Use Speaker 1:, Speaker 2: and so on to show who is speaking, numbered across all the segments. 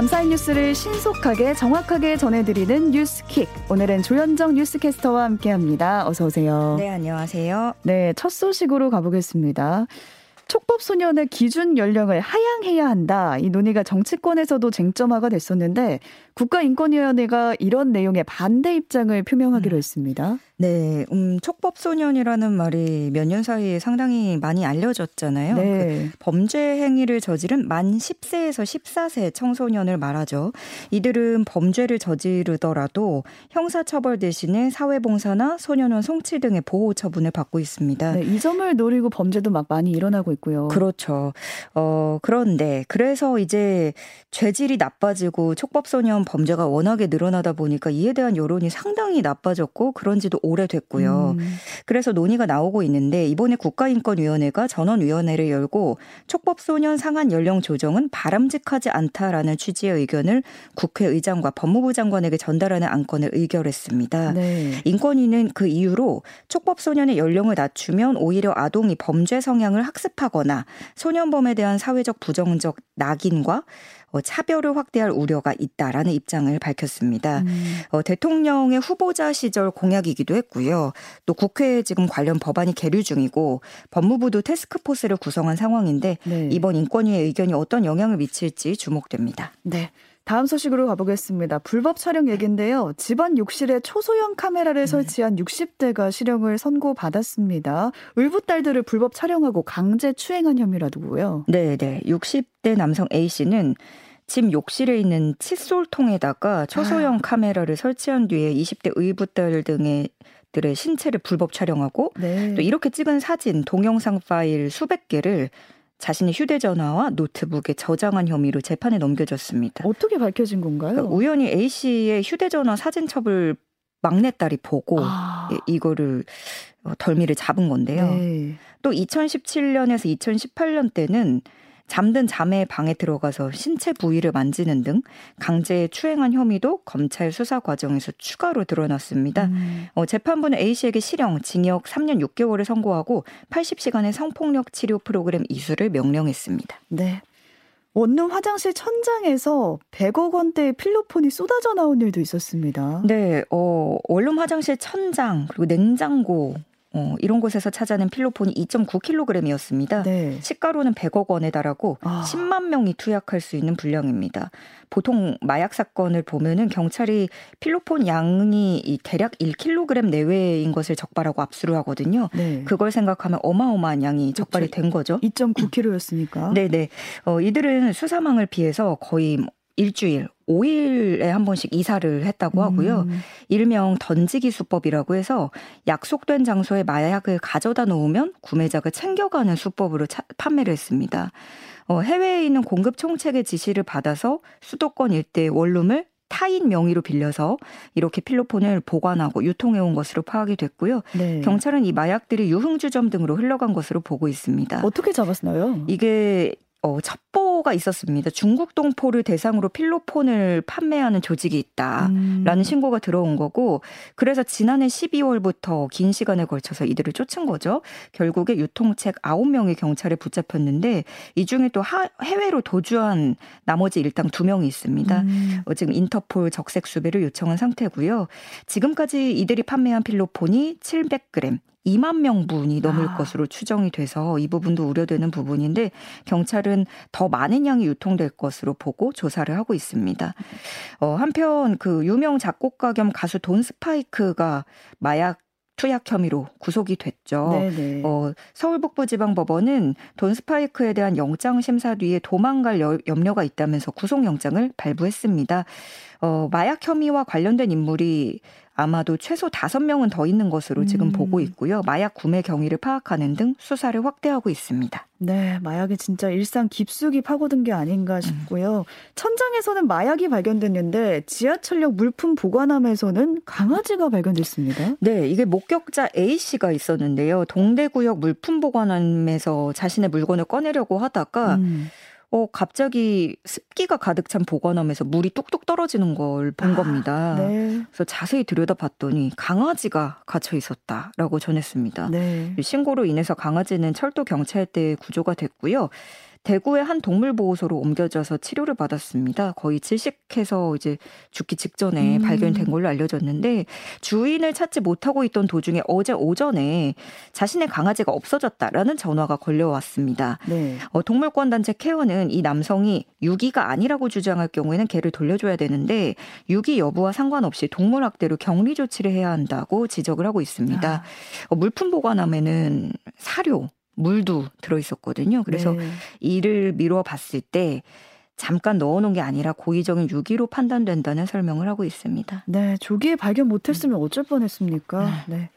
Speaker 1: 밤사이 뉴스를 신속하게 정확하게 전해드리는 뉴스킥. 오늘은 조현정 뉴스캐스터와 함께합니다. 어서 오세요.
Speaker 2: 네, 안녕하세요.
Speaker 1: 네, 첫 소식으로 가보겠습니다. 촉법 소년의 기준 연령을 하향해야 한다. 이 논의가 정치권에서도 쟁점화가 됐었는데 국가인권위원회가 이런 내용의 반대 입장을 표명하기로 음. 했습니다.
Speaker 2: 네, 음, 촉법소년이라는 말이 몇 년 사이에 상당히 많이 알려졌잖아요. 네. 그 범죄 행위를 저지른 만 10세에서 14세 청소년을 말하죠. 이들은 범죄를 저지르더라도 형사처벌 대신에 사회봉사나 소년원 송치 등의 보호 처분을 받고 있습니다.
Speaker 1: 네, 이 점을 노리고 범죄도 막 많이 일어나고 있고요.
Speaker 2: 그렇죠. 어, 그런데 그래서 이제 죄질이 나빠지고 촉법소년 범죄가 워낙에 늘어나다 보니까 이에 대한 여론이 상당히 나빠졌고 그런지도 오래됐고요. 음. 그래서 논의가 나오고 있는데 이번에 국가인권위원회가 전원위원회를 열고 촉법소년 상한 연령 조정은 바람직하지 않다라는 취지의 의견을 국회의장과 법무부 장관에게 전달하는 안건을 의결했습니다. 네. 인권위는 그 이유로 촉법소년의 연령을 낮추면 오히려 아동이 범죄 성향을 학습하거나 소년범에 대한 사회적 부정적 낙인과 어, 차별을 확대할 우려가 있다라는 입장을 밝혔습니다. 음. 어, 대통령의 후보자 시절 공약이기도 했고요. 또 국회에 지금 관련 법안이 계류 중이고 법무부도 테스크포스를 구성한 상황인데 네. 이번 인권위의 의견이 어떤 영향을 미칠지 주목됩니다.
Speaker 1: 네. 다음 소식으로 가보겠습니다. 불법 촬영 얘기인데요. 집안 욕실에 초소형 카메라를 네. 설치한 60대가 실형을 선고받았습니다. 의붓 딸들을 불법 촬영하고 강제 추행한 혐의라고요.
Speaker 2: 네, 네. 60대 남성 A 씨는 집 욕실에 있는 칫솔통에다가 초소형 아. 카메라를 설치한 뒤에 20대 의붓딸 등의 들의 신체를 불법 촬영하고 네. 또 이렇게 찍은 사진, 동영상 파일 수백 개를 자신의 휴대전화와 노트북에 저장한 혐의로 재판에 넘겨졌습니다.
Speaker 1: 어떻게 밝혀진 건가요? 그러니까
Speaker 2: 우연히 A 씨의 휴대전화 사진첩을 막내딸이 보고 아. 이거를 어, 덜미를 잡은 건데요. 네. 또 2017년에서 2018년 때는 잠든 자매의 방에 들어가서 신체 부위를 만지는 등 강제 추행한 혐의도 검찰 수사 과정에서 추가로 드러났습니다. 음. 어, 재판부는 A 씨에게 실형, 징역 3년 6개월을 선고하고 80시간의 성폭력 치료 프로그램 이수를 명령했습니다.
Speaker 1: 네. 원룸 화장실 천장에서 100억 원대의 필로폰이 쏟아져 나온 일도 있었습니다.
Speaker 2: 네, 어, 원룸 화장실 천장, 그리고 냉장고, 어, 이런 곳에서 찾아낸 필로폰이 2.9kg이었습니다. 네. 시가로는 100억 원에 달하고 아. 10만 명이 투약할 수 있는 분량입니다. 보통 마약 사건을 보면은 경찰이 필로폰 양이 대략 1kg 내외인 것을 적발하고 압수를 하거든요. 네. 그걸 생각하면 어마어마한 양이 적발이 그렇죠. 된 거죠.
Speaker 1: 2.9kg였으니까.
Speaker 2: 네네. 어, 이들은 수사망을 피해서 거의 일주일, 5일에 한 번씩 이사를 했다고 하고요. 음. 일명 던지기 수법이라고 해서 약속된 장소에 마약을 가져다 놓으면 구매자가 챙겨가는 수법으로 차, 판매를 했습니다. 어, 해외에 있는 공급 총책의 지시를 받아서 수도권 일대 원룸을 타인 명의로 빌려서 이렇게 필로폰을 보관하고 유통해온 것으로 파악이 됐고요. 네. 경찰은 이 마약들이 유흥주점 등으로 흘러간 것으로 보고 있습니다.
Speaker 1: 어떻게 잡았나요?
Speaker 2: 이게 어, 첩보가 있었습니다. 중국 동포를 대상으로 필로폰을 판매하는 조직이 있다라는 음. 신고가 들어온 거고 그래서 지난해 12월부터 긴 시간에 걸쳐서 이들을 쫓은 거죠. 결국에 유통책 9명이 경찰에 붙잡혔는데 이 중에 또 하, 해외로 도주한 나머지 일당 2명이 있습니다. 음. 어, 지금 인터폴 적색 수배를 요청한 상태고요. 지금까지 이들이 판매한 필로폰이 700g, 2만 명분이 넘을 아. 것으로 추정이 돼서 이 부분도 우려되는 부분인데 경찰은 더 많은 양이 유통될 것으로 보고 조사를 하고 있습니다. 어, 한편 그 유명 작곡가 겸 가수 돈 스파이크가 마약 투약 혐의로 구속이 됐죠. 네네. 어, 서울북부지방법원은 돈 스파이크에 대한 영장 심사 뒤에 도망갈 여, 염려가 있다면서 구속영장을 발부했습니다. 어, 마약 혐의와 관련된 인물이 아마도 최소 다섯 명은 더 있는 것으로 지금 음. 보고 있고요. 마약 구매 경위를 파악하는 등 수사를 확대하고 있습니다.
Speaker 1: 네, 마약이 진짜 일상 깊숙이 파고든 게 아닌가 음. 싶고요. 음. 천장에서는 마약이 발견됐는데 지하철역 물품 보관함에서는 강아지가 발견됐습니다.
Speaker 2: 네, 이게 목격자 A 씨가 있었는데요. 동대구역 물품 보관함에서 자신의 물건을 꺼내려고 하다가 음. 어, 갑자기 습기가 가득 찬 보관함에서 물이 뚝뚝 떨어지는 걸본 아, 겁니다. 네. 그래서 자세히 들여다봤더니 강아지가 갇혀 있었다라고 전했습니다. 네. 신고로 인해서 강아지는 철도 경찰대에 구조가 됐고요. 대구의 한 동물보호소로 옮겨져서 치료를 받았습니다. 거의 질식해서 이제 죽기 직전에 음. 발견된 걸로 알려졌는데 주인을 찾지 못하고 있던 도중에 어제 오전에 자신의 강아지가 없어졌다라는 전화가 걸려왔습니다. 네. 어, 동물권 단체 케어는 이 남성이 유기가 아니라고 주장할 경우에는 개를 돌려줘야 되는데 유기 여부와 상관없이 동물학대로 격리 조치를 해야 한다고 지적을 하고 있습니다. 아. 어, 물품 보관함에는 사료 물도 들어 있었거든요. 그래서 네. 이를 미뤄 봤을 때 잠깐 넣어놓은 게 아니라 고의적인 유기로 판단된다는 설명을 하고 있습니다.
Speaker 1: 네, 조기에 발견 못했으면 어쩔 뻔했습니까? 네.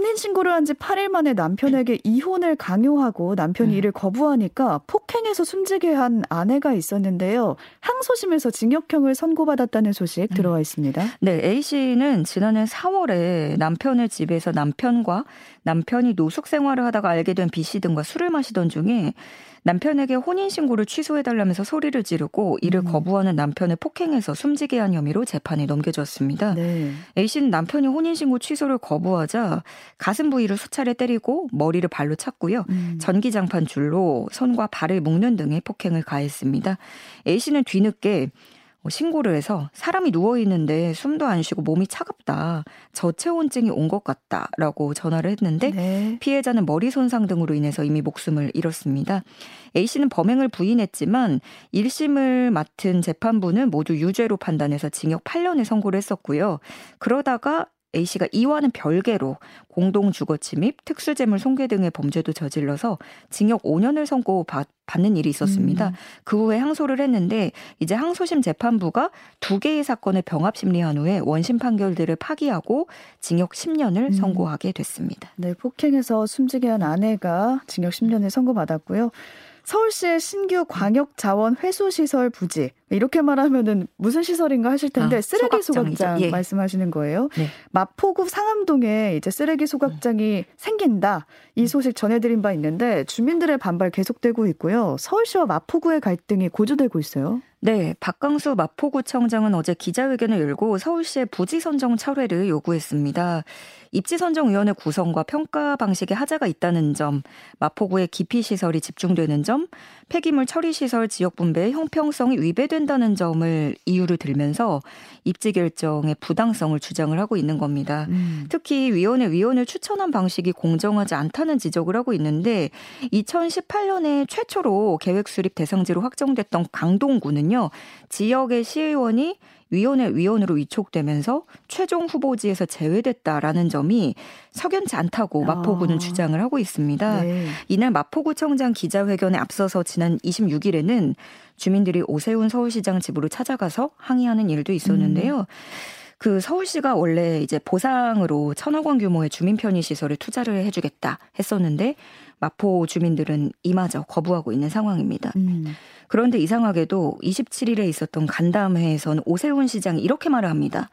Speaker 1: 네. 혼인신고를 한 지 8일 만에 남편에게 이혼을 강요하고 남편이 음. 이를 거부하니까 폭행해서 숨지게 한 아내가 있었는데요. 항소심에서 징역형을 선고받았다는 소식 음. 들어와 있습니다.
Speaker 2: 네, A씨는 지난해 4월에 남편을 집에서 남편과 남편이 노숙 생활을 하다가 알게 된 B씨 등과 술을 마시던 중에 남편에게 혼인신고를 취소해달라면서 소리를 지르고 이를 음. 거부하는 남편을 폭행해서 숨지게 한 혐의로 재판에 넘겨졌습니다. 네. A씨는 남편이 혼인신고 취소를 거부하자 가슴 부위를 수차례 때리고 머리를 발로 찼고요. 음. 전기장판 줄로 손과 발을 묶는 등의 폭행을 가했습니다. A씨는 뒤늦게 뭐 신고를 해서 사람이 누워 있는데 숨도 안 쉬고 몸이 차갑다. 저체온증이 온 것 같다 라고 전화를 했는데 네. 피해자는 머리 손상 등으로 인해서 이미 목숨을 잃었습니다. A 씨는 범행을 부인했지만 1심을 맡은 재판부는 모두 유죄로 판단해서 징역 8년을 선고를 했었고요. 그러다가 A씨가 이와는 별개로 공동 주거 침입, 특수재물 손괴 등의 범죄도 저질러서 징역 5년을 선고 받는 일이 있었습니다. 음. 그 후에 항소를 했는데 이제 항소심 재판부가 두 개의 사건을 병합 심리한 후에 원심 판결들을 파기하고 징역 10년을 음. 선고하게 됐습니다.
Speaker 1: 네, 폭행해서 숨지게 한 아내가 징역 10년을 선고받았고요. 서울시의 신규 광역 자원 회수 시설 부지 이렇게 말하면은 무슨 시설인가 하실 텐데 아, 쓰레기 소각장 예. 말씀하시는 거예요. 네. 마포구 상암동에 이제 쓰레기 소각장이 음. 생긴다. 이 소식 전해드린 바 있는데 주민들의 반발 계속되고 있고요. 서울시와 마포구의 갈등이 고조되고 있어요.
Speaker 2: 네, 박광수 마포구청장은 어제 기자회견을 열고 서울시의 부지 선정 철회를 요구했습니다. 입지 선정 위원회 구성과 평가 방식에 하자가 있다는 점, 마포구의 기피 시설이 집중되는 점, 폐기물 처리 시설 지역 분배의 형평성이 위배 된다는 점을 이유를 들면서 입지 결정의 부당성을 주장을 하고 있는 겁니다. 음. 특히 위원회 위원을 추천한 방식이 공정하지 않다는 지적을 하고 있는데 2018년에 최초로 계획 수립 대상지로 확정됐던 강동구는요. 지역의 시의원이 위원회 위원으로 위촉되면서 최종 후보지에서 제외됐다라는 점이 석연치 않다고 마포구는 아. 주장을 하고 있습니다. 네. 이날 마포구청장 기자회견에 앞서서 지난 26일에는 주민들이 오세훈 서울시장 집으로 찾아가서 항의하는 일도 있었는데요. 음. 그 서울시가 원래 이제 보상으로 천억 원 규모의 주민 편의 시설을 투자를 해주겠다 했었는데 마포 주민들은 이마저 거부하고 있는 상황입니다. 음. 그런데 이상하게도 27일에 있었던 간담회에서는 오세훈 시장이 이렇게 말을 합니다.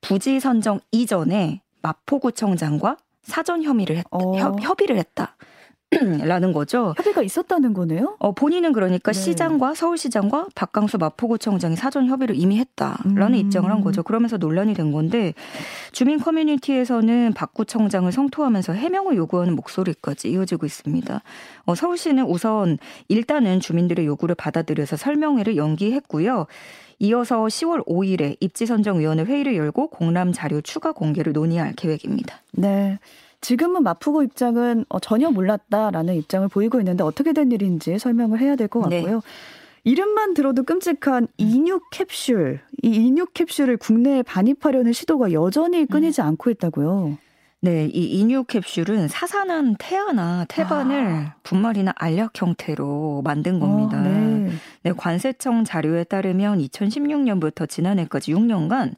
Speaker 2: 부지 선정 이전에 마포구청장과 사전 혐의를 했, 어. 협의를 했다. 라는 거죠.
Speaker 1: 협의가 있었다는 거네요.
Speaker 2: 어, 본인은 그러니까 네. 시장과 서울시장과 박강수 마포구청장이 사전 협의를 이미 했다라는 음. 입장을 한 거죠. 그러면서 논란이 된 건데 주민 커뮤니티에서는 박 구청장을 성토하면서 해명을 요구하는 목소리까지 이어지고 있습니다. 어, 서울시는 우선 일단은 주민들의 요구를 받아들여서 설명회를 연기했고요. 이어서 10월 5일에 입지선정위원회 회의를 열고 공람 자료 추가 공개를 논의할 계획입니다.
Speaker 1: 네. 지금은 마푸고 입장은 어, 전혀 몰랐다라는 입장을 보이고 있는데 어떻게 된 일인지 설명을 해야 될것 네. 같고요. 네. 이름만 들어도 끔찍한 인육 캡슐. 이 인육 캡슐을 국내에 반입하려는 시도가 여전히 끊이지 음. 않고 있다고요.
Speaker 2: 네, 이 인육 캡슐은 사산한 태아나 태반을 아. 분말이나 알약 형태로 만든 겁니다. 어, 네. 네, 관세청 자료에 따르면 2016년부터 지난해까지 6년간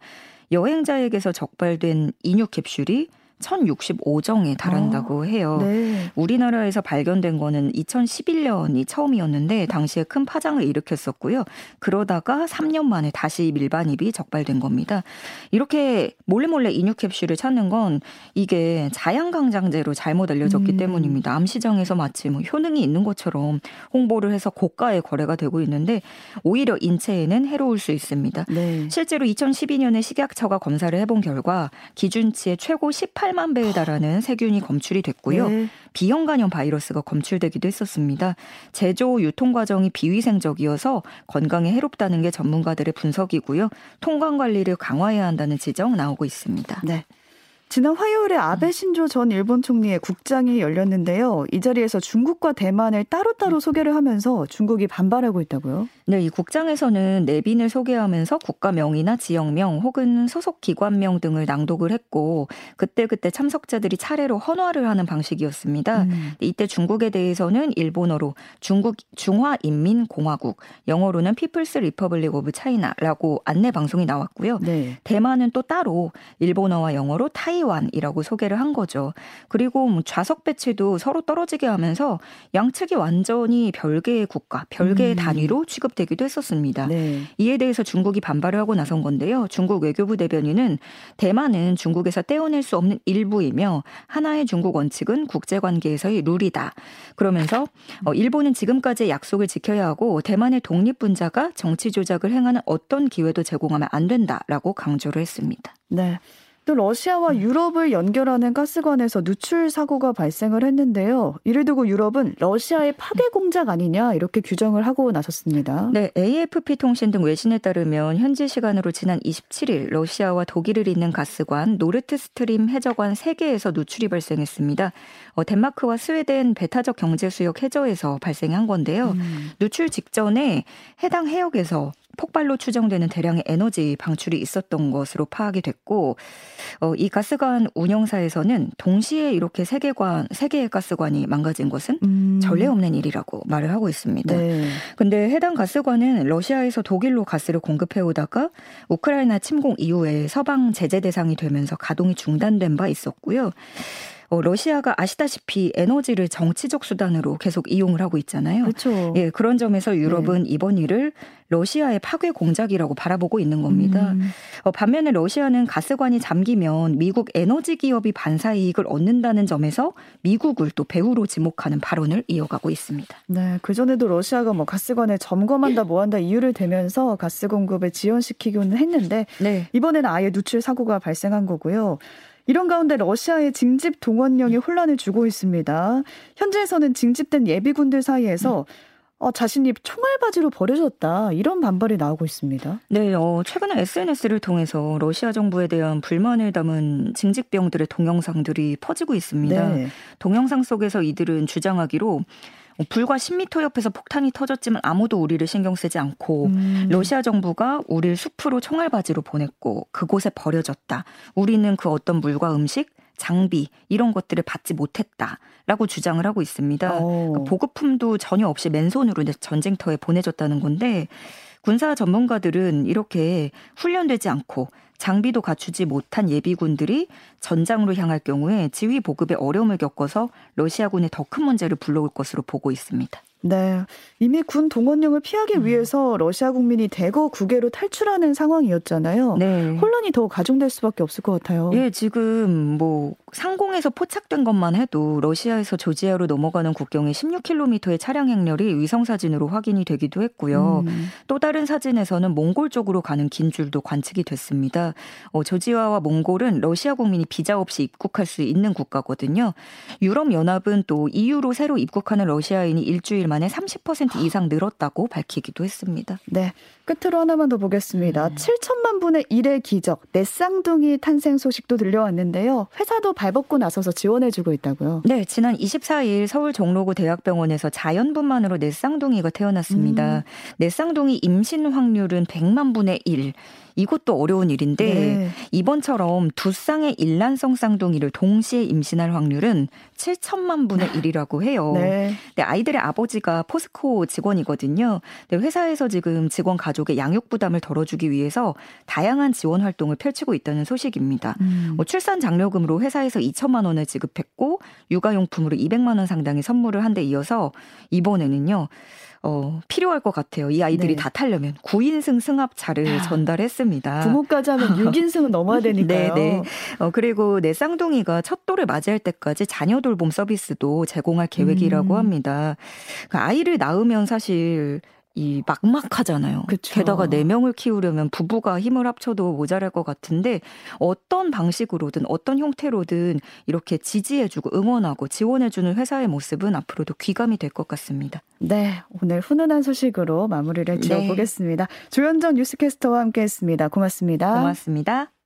Speaker 2: 여행자에게서 적발된 인육 캡슐이 1065정에 달한다고 아, 해요. 네. 우리나라에서 발견된 거는 2011년이 처음이었는데 당시에 큰 파장을 일으켰었고요. 그러다가 3년 만에 다시 밀반입이 적발된 겁니다. 이렇게 몰래 몰래 인육 캡슐을 찾는 건 이게 자양강장제로 잘못 알려졌기 음. 때문입니다. 암시장에서 마치 뭐 효능이 있는 것처럼 홍보를 해서 고가의 거래가 되고 있는데 오히려 인체에는 해로울 수 있습니다. 네. 실제로 2012년에 식약처가 검사를 해본 결과 기준치의 최고 18 18만 배에 달하는 세균이 검출이 됐고요. 네. 비형 간염 바이러스가 검출되기도 했었습니다. 제조 유통 과정이 비위생적이어서 건강에 해롭다는 게 전문가들의 분석이고요. 통관 관리를 강화해야 한다는 지적 나오고 있습니다.
Speaker 1: 네. 지난 화요일에 아베 신조 전 일본 총리의 국장이 열렸는데요. 이 자리에서 중국과 대만을 따로따로 소개를 하면서 중국이 반발하고 있다고요?
Speaker 2: 네, 이 국장에서는 내빈을 소개하면서 국가명이나 지역명 혹은 소속 기관명 등을 낭독을 했고 그때그때 참석자들이 차례로 헌화를 하는 방식이었습니다. 음. 이때 중국에 대해서는 일본어로 중국 중화인민공화국, 영어로는 People's Republic of China라고 안내 방송이 나왔고요. 네. 대만은 또 따로 일본어와 영어로 타이 타이완이라고 소개를 한 거죠. 그리고 뭐 좌석 배치도 서로 떨어지게 하면서 양측이 완전히 별개의 국가, 별개의 음. 단위로 취급되기도 했었습니다. 네. 이에 대해서 중국이 반발을 하고 나선 건데요. 중국 외교부 대변인은 대만은 중국에서 떼어낼 수 없는 일부이며 하나의 중국 원칙은 국제관계에서의 룰이다. 그러면서 어, 일본은 지금까지의 약속을 지켜야 하고 대만의 독립분자가 정치 조작을 행하는 어떤 기회도 제공하면 안 된다라고 강조를 했습니다.
Speaker 1: 네. 또 러시아와 유럽을 연결하는 가스관에서 누출 사고가 발생을 했는데요. 이를 두고 유럽은 러시아의 파괴 공작 아니냐 이렇게 규정을 하고 나섰습니다.
Speaker 2: 네, AFP 통신 등 외신에 따르면 현지 시간으로 지난 27일 러시아와 독일을 잇는 가스관 노르트 스트림 해저관 3개에서 누출이 발생했습니다. 어, 덴마크와 스웨덴 배타적 경제 수역 해저에서 발생한 건데요. 음. 누출 직전에 해당 해역에서 폭발로 추정되는 대량의 에너지 방출이 있었던 것으로 파악이 됐고 어, 이 가스관 운영사에서는 동시에 이렇게 세 개관 세 개의 가스관이 망가진 것은 음. 전례 없는 일이라고 말을 하고 있습니다. 네. 근데 해당 가스관은 러시아에서 독일로 가스를 공급해 오다가 우크라이나 침공 이후에 서방 제재 대상이 되면서 가동이 중단된 바 있었고요. 어, 러시아가 아시다시피 에너지를 정치적 수단으로 계속 이용을 하고 있잖아요.
Speaker 1: 그렇죠.
Speaker 2: 예, 그런 점에서 유럽은 네. 이번 일을 러시아의 파괴 공작이라고 바라보고 있는 겁니다. 음. 어, 반면에 러시아는 가스관이 잠기면 미국 에너지 기업이 반사 이익을 얻는다는 점에서 미국을 또 배후로 지목하는 발언을 이어가고 있습니다.
Speaker 1: 네, 그 전에도 러시아가 뭐 가스관을 점검한다 뭐한다 이유를 대면서 가스 공급을 지연시키기는 했는데 네. 이번에는 아예 누출 사고가 발생한 거고요. 이런 가운데 러시아의 징집 동원령이 혼란을 주고 있습니다. 현재에서는 징집된 예비군들 사이에서 어, 자신이 총알바지로 버려졌다 이런 반발이 나오고 있습니다.
Speaker 2: 네, 어, 최근에 SNS를 통해서 러시아 정부에 대한 불만을 담은 징집병들의 동영상들이 퍼지고 있습니다. 네. 동영상 속에서 이들은 주장하기로 뭐 불과 10m 옆에서 폭탄이 터졌지만 아무도 우리를 신경 쓰지 않고 음. 러시아 정부가 우리를 숲으로 총알바지로 보냈고 그곳에 버려졌다. 우리는 그 어떤 물과 음식 장비 이런 것들을 받지 못했다라고 주장을 하고 있습니다. 그 보급품도 전혀 없이 맨손으로 전쟁터에 보내졌다는 건데 군사 전문가들은 이렇게 훈련되지 않고 장비도 갖추지 못한 예비군들이 전장으로 향할 경우에 지휘 보급에 어려움을 겪어서 러시아군에 더 큰 문제를 불러올 것으로 보고 있습니다.
Speaker 1: 네. 이미 군 동원령을 피하기 음. 위해서 러시아 국민이 대거 국외로 탈출하는 상황이었잖아요. 네. 혼란이 더 가중될 수밖에 없을 것 같아요.
Speaker 2: 예, 지금 뭐 상공에서 포착된 것만 해도 러시아에서 조지아로 넘어가는 국경에 16km의 차량 행렬이 위성 사진으로 확인이 되기도 했고요. 음. 또 다른 사진에서는 몽골 쪽으로 가는 긴 줄도 관측이 됐습니다. 어, 조지아와 몽골은 러시아 국민이 비자 없이 입국할 수 있는 국가거든요. 유럽 연합은 또 EU로 새로 입국하는 러시아인이 일주일 만에 30% 이상 늘었다고 밝히기도 했습니다.
Speaker 1: 네. 끝으로 하나만 더 보겠습니다. 음. 7천만 분의 1의 기적, 넷쌍둥이 탄생 소식도 들려왔는데요. 회사도 발벗고 나서서 지원해주고 있다고요.
Speaker 2: 네, 지난 24일 서울 종로구 대학병원에서 자연분만으로 넷쌍둥이가 태어났습니다. 음. 넷쌍둥이 임신 확률은 100만 분의 1. 이것도 어려운 일인데 네. 이번처럼 두 쌍의 일란성 쌍둥이를 동시에 임신할 확률은 7천만 분의 1이라고 해요. 네. 네, 아이들의 아버지가 포스코 직원이거든요. 네, 회사에서 지금 직원 가족의 양육 부담을 덜어주기 위해서 다양한 지원 활동을 펼치고 있다는 소식입니다. 음. 뭐 출산 장려금으로 회사에서 2천만 원을 지급했고 육아용품으로 200만 원 상당의 선물을 한 데 이어서 이번에는요. 어, 필요할 것 같아요. 이 아이들이 네. 다 타려면 9인승 승합차를 야, 전달했습니다.
Speaker 1: 부모까지 하면 6인승은 넘어야 되니까요. 네, 네.
Speaker 2: 어, 그리고 내 쌍둥이가 첫 돌을 맞이할 때까지 자녀 돌봄 서비스도 제공할 계획이라고 음. 합니다. 그 아이를 낳으면 사실 이 막막하잖아요. 그쵸. 게다가 네 명을 키우려면 부부가 힘을 합쳐도 모자랄 것 같은데 어떤 방식으로든 어떤 형태로든 이렇게 지지해주고 응원하고 지원해주는 회사의 모습은 앞으로도 귀감이 될 것 같습니다.
Speaker 1: 네, 오늘 훈훈한 소식으로 마무리를 네. 지어보겠습니다. 네. 조현정 뉴스캐스터와 함께했습니다. 고맙습니다.
Speaker 2: 고맙습니다.